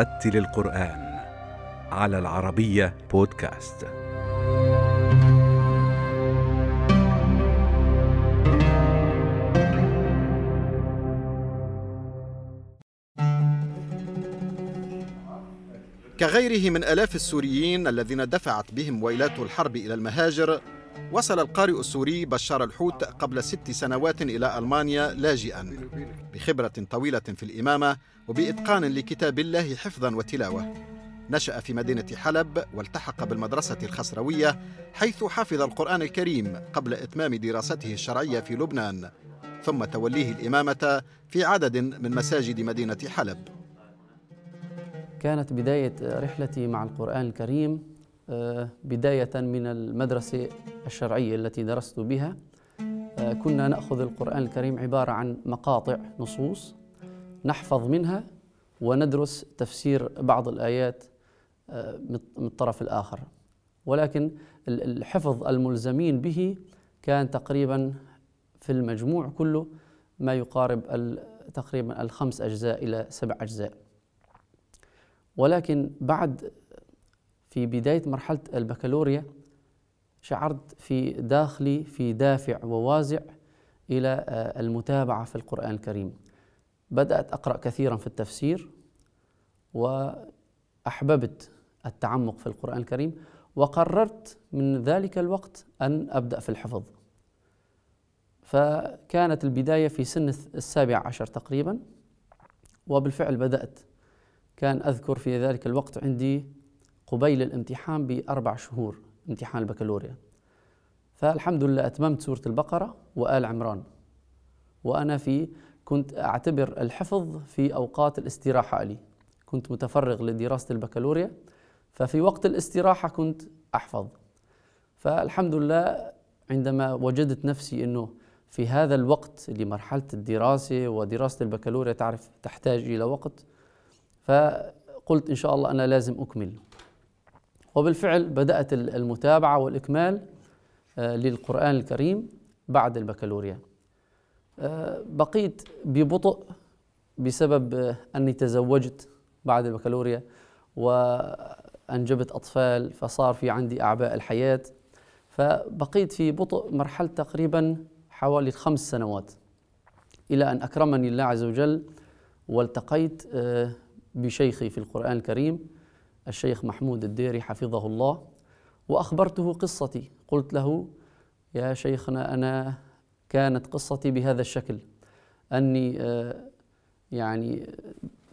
رتل القرآن على العربية بودكاست. كغيره من آلاف السوريين الذين دفعت بهم ويلات الحرب إلى المهاجر وصل القارئ السوري بشار الحوت قبل ست سنوات إلى ألمانيا لاجئا بخبرة طويلة في الإمامة وبإتقان لكتاب الله حفظا وتلاوة. نشأ في مدينة حلب والتحق بالمدرسة الخسروية حيث حفظ القرآن الكريم قبل إتمام دراسته الشرعية في لبنان ثم توليه الإمامة في عدد من مساجد مدينة حلب. كانت بداية رحلتي مع القرآن الكريم بداية من المدرسة الشرعية التي درست بها كنا نأخذ القرآن الكريم عبارة عن مقاطع نصوص نحفظ منها وندرس تفسير بعض الآيات آه، من الطرف الآخر. ولكن الحفظ الملزمين به كان تقريبا في المجموع كله ما يقارب تقريبا الخمس أجزاء إلى سبع أجزاء. ولكن بعد في بداية مرحلة البكالوريا شعرت في داخلي في دافع ووازع إلى آه، المتابعة في القرآن الكريم. بدأت أقرأ كثيرا في التفسير وأحببت التعمق في القرآن الكريم وقررت من ذلك الوقت أن أبدأ في الحفظ. فكانت البداية في سن السابع عشر تقريبا وبالفعل بدأت. كان أذكر في ذلك الوقت عندي قبيل الامتحان بأربع شهور امتحان البكالوريا. فالحمد لله أتممت سورة البقرة وآل عمران. وأنا في كنت أعتبر الحفظ في أوقات الاستراحة لي. كنت متفرغ لدراسة البكالوريا ففي وقت الاستراحة كنت أحفظ. فالحمد لله عندما وجدت نفسي أنه في هذا الوقت لمرحلة الدراسة ودراسة البكالوريا تعرف تحتاج إلى وقت فقلت إن شاء الله أنا لازم أكمل. وبالفعل بدأت المتابعة والإكمال آه، للقرآن الكريم بعد البكالوريا. آه، بقيت ببطء بسبب آه، أني تزوجت بعد البكالوريا وأنجبت أطفال فصار في عندي أعباء الحياة. فبقيت في بطء مرحلة تقريبا حوالي خمس سنوات إلى أن أكرمني الله عز وجل والتقيت بشيخي في القرآن الكريم. الشيخ محمود الديري حفظه الله وأخبرته قصتي. قلت له يا شيخنا أنا كانت قصتي بهذا الشكل أني آه، يعني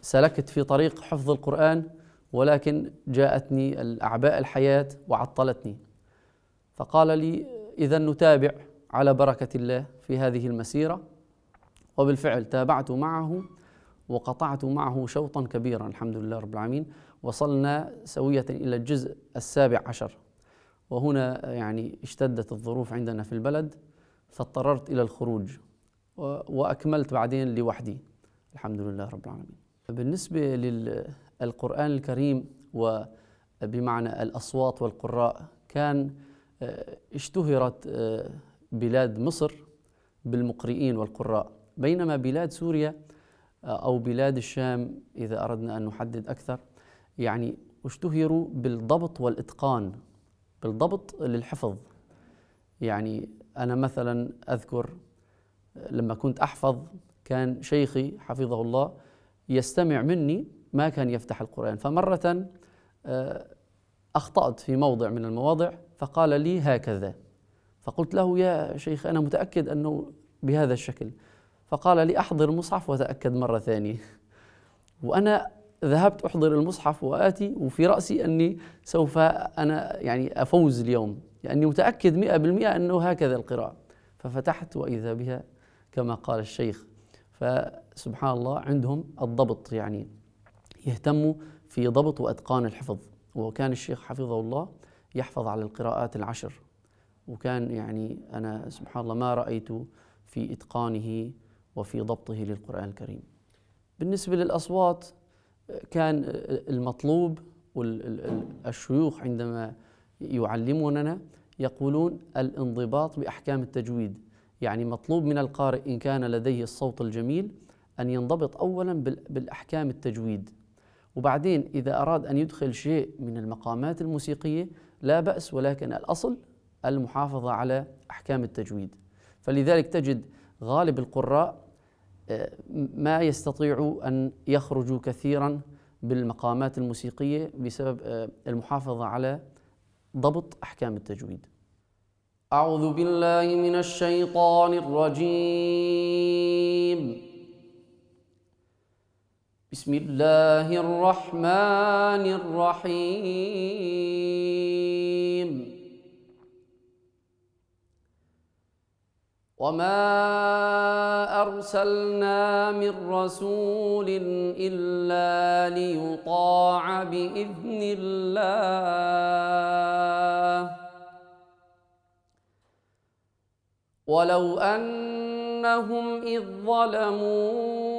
سلكت في طريق حفظ القرآن ولكن جاءتني الأعباء الحياة وعطلتني. فقال لي إذا نتابع على بركة الله في هذه المسيرة. وبالفعل تابعت معه وقطعت معه شوطا كبيرا الحمد لله رب العالمين. وصلنا سوية إلى الجزء السابع عشر. وهنا يعني اشتدت الظروف عندنا في البلد فاضطررت إلى الخروج وأكملت بعدين لوحدي. الحمد لله رب العالمين. بالنسبة للقرآن الكريم وبمعنى الأصوات والقراء كان آه، اشتهرت آه، بلاد مصر بالمقرئين والقراء. بينما بلاد سوريا آه، أو بلاد الشام إذا أردنا أن نحدد أكثر يعني اشتهروا بالضبط والإتقان بالضبط للحفظ. يعني أنا مثلا أذكر لما كنت أحفظ كان شيخي حفظه الله يستمع مني ما كان يفتح القرآن فمرة آه، أخطأت في موضع من المواضع فقال لي هكذا. فقلت له يا شيخ أنا متأكد أنه بهذا الشكل. فقال لي أحضر المصحف وتأكد مرة ثانية. وأنا ذهبت أحضر المصحف وآتي وفي رأسي أني سوف أنا يعني أفوز اليوم لأني متأكد مئة بالمئة أنه هكذا القراءة. ففتحت وإذا بها كما قال الشيخ. فسبحان الله عندهم الضبط يعني يهتموا في ضبط وأتقان الحفظ. وكان الشيخ حفظه الله يحفظ على القراءات العشر. وكان يعني أنا سبحان الله ما رأيت في إتقانه وفي ضبطه للقرآن الكريم. بالنسبة للأصوات كان المطلوب والشيوخ عندما يعلموننا يقولون الانضباط بأحكام التجويد. يعني مطلوب من القارئ إن كان لديه الصوت الجميل أن ينضبط اولا بالأحكام التجويد. وبعدين إذا أراد أن يدخل شيء من المقامات الموسيقية لا بأس ولكن الأصل المحافظة على أحكام التجويد. فلذلك تجد غالب القراء ما يستطيعوا أن يخرجوا كثيرا بالمقامات الموسيقية بسبب آه، المحافظة على ضبط أحكام التجويد. أعوذ بالله من الشيطان الرجيم. بسم الله الرحمن الرحيم. وما ارسلنا من رسول الا ليطاع باذن الله ولو انهم اذ ظلموا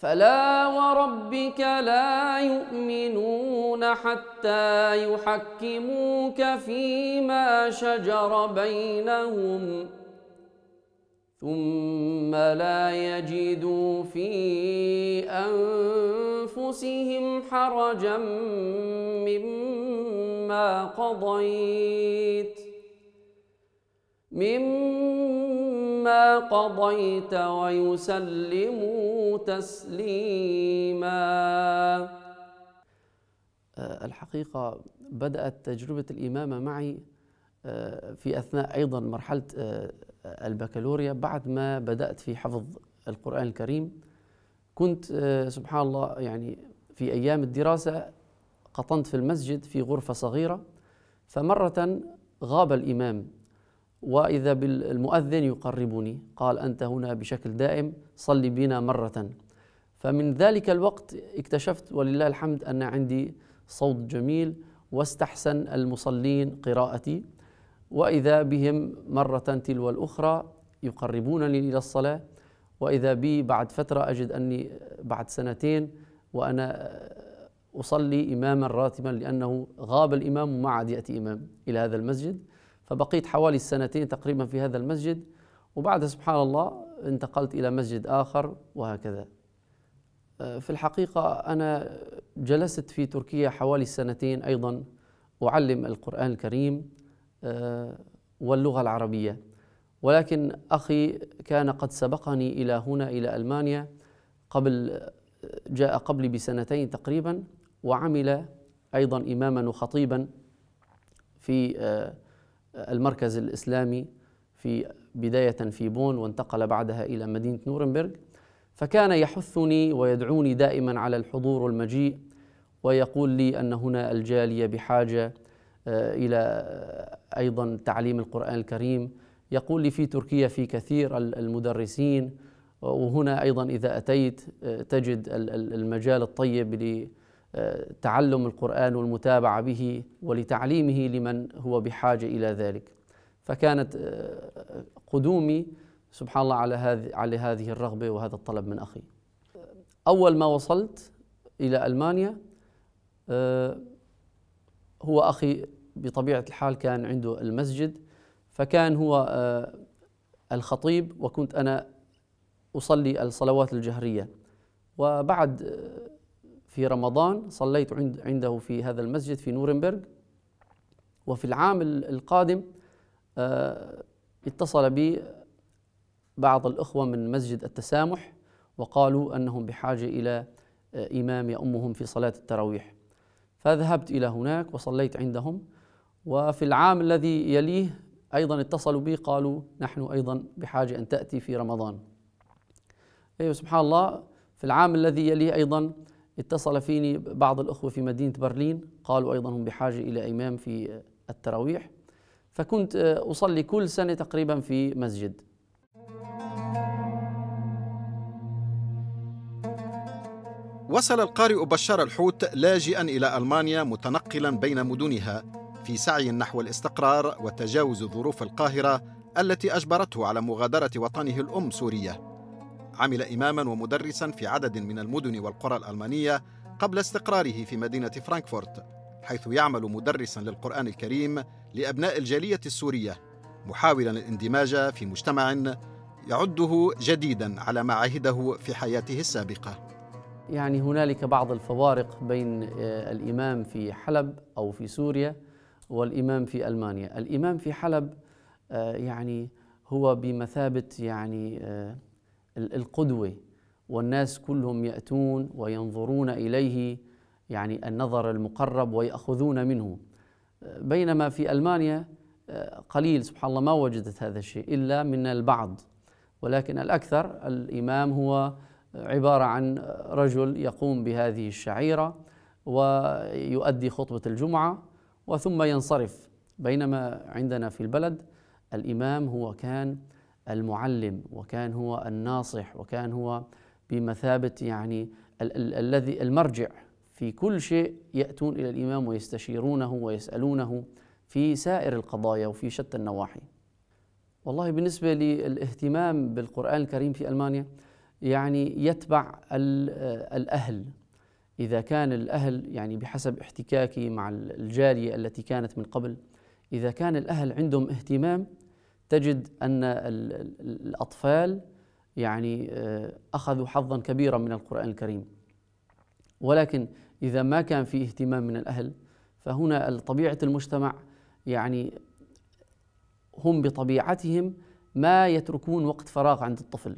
فلا وربك لا يؤمنون حتى يحكموك فيما شجر بينهم ثم لا يجدوا في أنفسهم حرجا مما قضيت. مما قضيت ويسلموا تسليما. آه، الحقيقة بدأت تجربة الإمامة معي آه، في أثناء أيضا مرحلة آه، البكالوريا بعد ما بدأت في حفظ القرآن الكريم. كنت سبحان الله يعني في أيام الدراسة قطنت في المسجد في غرفة صغيرة فمرة غاب الإمام. وإذا بالمؤذن يقربني. قال أنت هنا بشكل دائم صلي بنا مرة. فمن ذلك الوقت اكتشفت ولله الحمد أن عندي صوت جميل واستحسن المصلين قراءتي. وإذا بهم مرة تلو الأخرى يقربونني إلى الصلاة. وإذا بي بعد فترة أجد أني بعد سنتين وأنا أصلي إماما راتبا لأنه غاب الإمام وما عاد يأتي إمام إلى هذا المسجد. فبقيت حوالي سنتين تقريبا في هذا المسجد وبعد سبحان الله انتقلت إلى مسجد آخر وهكذا. آه، في الحقيقة أنا جلست في تركيا حوالي سنتين أيضا أعلم القرآن الكريم آه، واللغة العربية. ولكن أخي كان قد سبقني إلى هنا إلى ألمانيا قبل جاء قبلي بسنتين تقريبا وعمل أيضا إماما وخطيبا في آه، المركز الإسلامي في بداية في بون وانتقل بعدها إلى مدينة نورنبرغ فكان يحثني ويدعوني دائما على الحضور والمجيء ويقول لي أن هنا الجالية بحاجة آه، إلى آه، أيضا تعليم القرآن الكريم. يقول لي في تركيا في كثير المدرسين وهنا أيضا إذا أتيت آه، تجد المجال الطيب تعلم القرآن والمتابعة به ولتعليمه لمن هو بحاجة إلى ذلك. فكانت آه، قدومي سبحان الله على هذه على هذه الرغبة وهذا الطلب من أخي. أول ما وصلت إلى ألمانيا آه، هو أخي بطبيعة الحال كان عنده المسجد فكان هو آه، الخطيب وكنت أنا أصلي الصلوات الجهرية. وبعد في رمضان صليت عند عنده في هذا المسجد في نورنبرغ. وفي العام القادم آه، اتصل بي بعض الأخوة من مسجد التسامح وقالوا أنهم بحاجة إلى آه، إمام يأمهم في صلاة التراويح. فذهبت إلى هناك وصليت عندهم. وفي العام الذي يليه أيضا اتصلوا بي قالوا نحن أيضا بحاجة أن تأتي في رمضان. أيوة سبحان الله. في العام الذي يليه أيضا اتصل فيني بعض الأخوة في مدينة برلين قالوا أيضا هم بحاجة إلى إمام في التراويح فكنت أصلي كل سنة تقريبا في مسجد وصل القارئ بشار الحوت لاجئا إلى ألمانيا متنقلا بين مدنها في سعي نحو الاستقرار وتجاوز ظروف القاهرة التي أجبرته على مغادرة وطنه الأم سوريا. عمل إماما ومدرسا في عدد من المدن والقرى الألمانية قبل استقراره في مدينة فرانكفورت، حيث يعمل مدرسا للقرآن الكريم لأبناء الجالية السورية، محاولا الاندماج في مجتمع يعده جديدا على ما عهده في حياته السابقة. يعني هنالك بعض الفوارق بين آه، الإمام في حلب أو في سوريا والإمام في ألمانيا. الإمام في حلب آه، يعني هو بمثابة يعني آه، القدوة. والناس كلهم يأتون وينظرون إليه يعني النظر المقرب ويأخذون منه. بينما في ألمانيا قليل سبحان الله ما وجدت هذا الشيء إلا من البعض. ولكن الأكثر الإمام هو عبارة عن رجل يقوم بهذه الشعيرة ويؤدي خطبة الجمعة وثم ينصرف. بينما عندنا في البلد الإمام هو كان المعلم وكان هو الناصح وكان هو بمثابة يعني الذي المرجع في كل شيء يأتون إلى الإمام ويستشيرونه ويسألونه في سائر القضايا وفي شتى النواحي. والله بالنسبة للاهتمام بالقرآن الكريم في ألمانيا يعني يتبع الأهل. إذا كان الأهل يعني بحسب احتكاكي مع الجالية التي كانت من قبل إذا كان الأهل عندهم اهتمام تجد أن الأطفال يعني آه، أخذوا حظا كبيرا من القرآن الكريم. ولكن إذا ما كان في اهتمام من الأهل فهنا طبيعة المجتمع يعني هم بطبيعتهم ما يتركون وقت فراغ عند الطفل.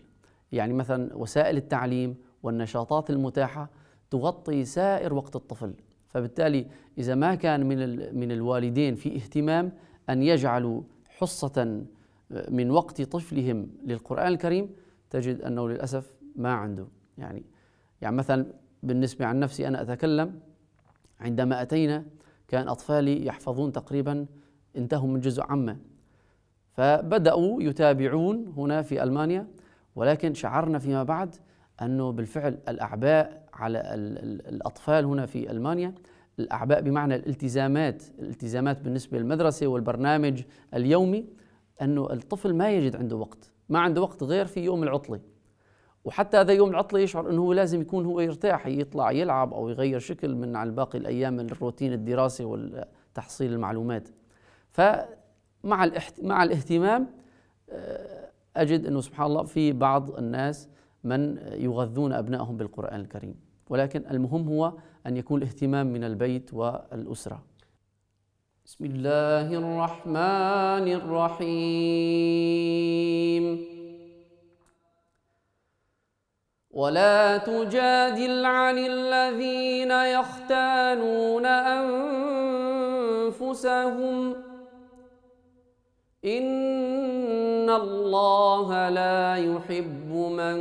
يعني مثلا وسائل التعليم والنشاطات المتاحة تغطي سائر وقت الطفل. فبالتالي إذا ما كان من من الوالدين في اهتمام أن يجعلوا حصة من وقت طفلهم للقرآن الكريم تجد أنه للأسف ما عنده. يعني يعني مثلا بالنسبة عن نفسي أنا أتكلم عندما أتينا كان أطفالي يحفظون تقريبا انتهوا من جزء عامة. فبدأوا يتابعون هنا في ألمانيا ولكن شعرنا فيما بعد أنه بالفعل الأعباء على الأطفال هنا في ألمانيا الأعباء بمعنى الالتزامات الالتزامات بالنسبة للمدرسة والبرنامج اليومي أنه الطفل ما يجد عنده وقت ما عنده وقت غير في يوم العطلة. وحتى هذا يوم العطلة يشعر أنه هو لازم يكون هو يرتاح يطلع يلعب أو يغير شكل من على باقي الأيام الروتين الدراسي والتحصيل المعلومات. ف مع مع الاهتمام آه، أجد أنه سبحان الله في بعض الناس من يغذون أبنائهم بالقرآن الكريم. ولكن المهم هو أن يكون الاهتمام من البيت والأسرة. بسم الله الرحمن الرحيم. ولا تجادل عن الذين يختانون أنفسهم. إن الله لا يحب من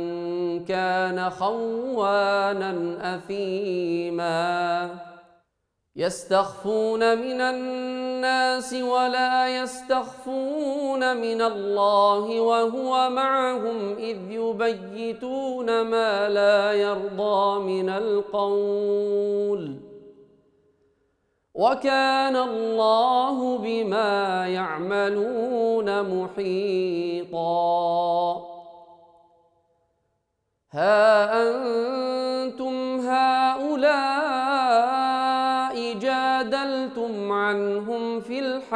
كان خوانا أثيما. يستخفون من الناس ولا يستخفون من الله وهو معهم إذ يبيتون ما لا يرضى من القول. وكان الله بما يعملون محيطا. ها أنتم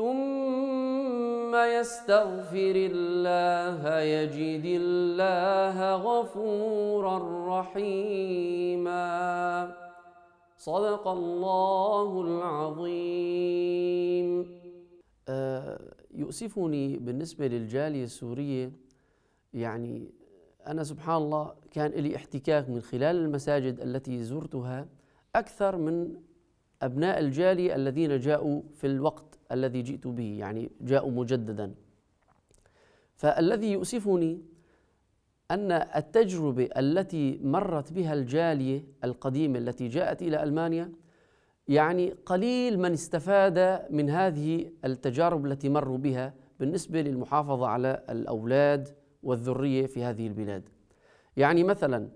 ثم يستغفر الله يجد الله غفورا رحيما. صدق الله العظيم. آه، يؤسفني بالنسبة للجالية السورية يعني أنا سبحان الله كان لي احتكاك من خلال المساجد التي زرتها أكثر من أبناء الجالية الذين جاءوا في الوقت. الذي جئت به يعني جاءوا مجددا. فالذي يؤسفني أن التجربة التي مرت بها الجالية القديمة التي جاءت إلى ألمانيا يعني قليل من استفاد من هذه التجارب التي مروا بها بالنسبة للمحافظة على الأولاد والذرية في هذه البلاد. يعني مثلا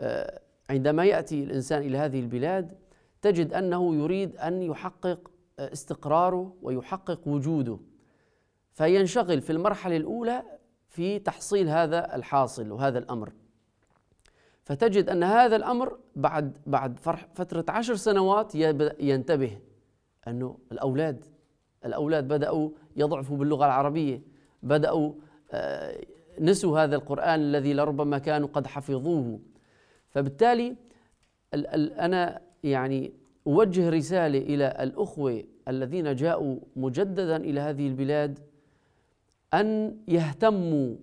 آه، عندما يأتي الإنسان إلى هذه البلاد تجد أنه يريد أن يحقق استقراره ويحقق وجوده. فينشغل في المرحلة الأولى في تحصيل هذا الحاصل وهذا الأمر. فتجد أن هذا الأمر بعد بعد فترة عشر سنوات ينتبه أنه الأولاد الأولاد بدأوا يضعفوا باللغة العربية بدأوا آه، نسوا هذا القرآن الذي لربما كانوا قد حفظوه. فبالتالي أنا يعني أوجه رسالة إلى الأخوة الذين جاءوا مجددا إلى هذه البلاد أن يهتموا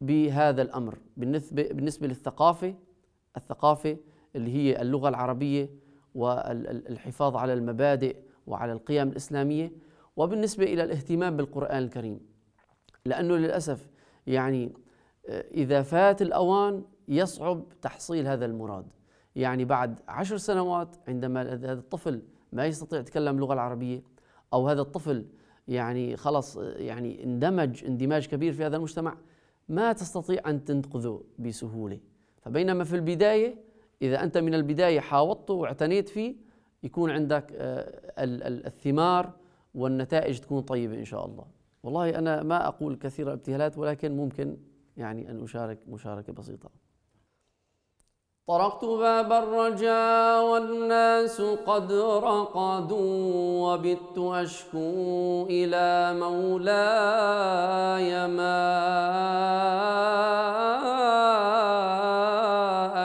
بهذا الأمر بالنسبة, بالنسبة للثقافة الثقافة اللي هي اللغة العربية والحفاظ على المبادئ وعلى القيم الإسلامية وبالنسبة إلى الاهتمام بالقرآن الكريم. لأنه للأسف يعني إذا فات الأوان يصعب تحصيل هذا المراد. يعني بعد عشر سنوات عندما هذا الطفل ما يستطيع يتكلم اللغة العربية أو هذا الطفل يعني خلص يعني اندمج اندماج كبير في هذا المجتمع ما تستطيع أن تنقذه بسهولة. فبينما في البداية إذا أنت من البداية حاوطته واعتنيت فيه يكون عندك آه، الثمار والنتائج تكون طيبة إن شاء الله. والله أنا ما أقول كثير الابتهالات ولكن ممكن يعني أن أشارك مشاركة بسيطة. طرقت باب الرجاء والناس قد رقدوا وبت أشكو إلى مولاي ما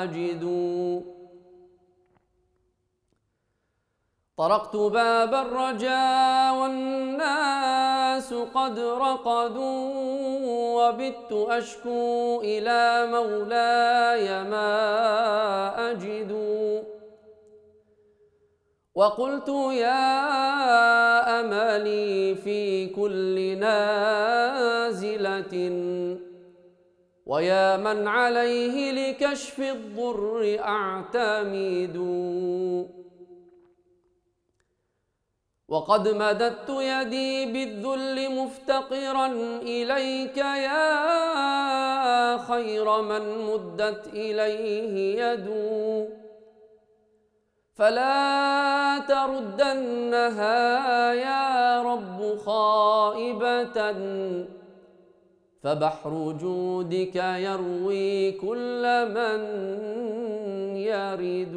أجد طرقت باب الرجاء والناس قد رقدوا وبت أشكو إلى مولاي ما وقلت يا أملي في كل نازلة ويا من عليه لكشف الضر أعتمد. وقد مددت يدي بالذل مفتقرا إليك يا خير من مدت إليه يد فلا تردنها يا رب خائبة. فبحر جودك يروي كل من يرد.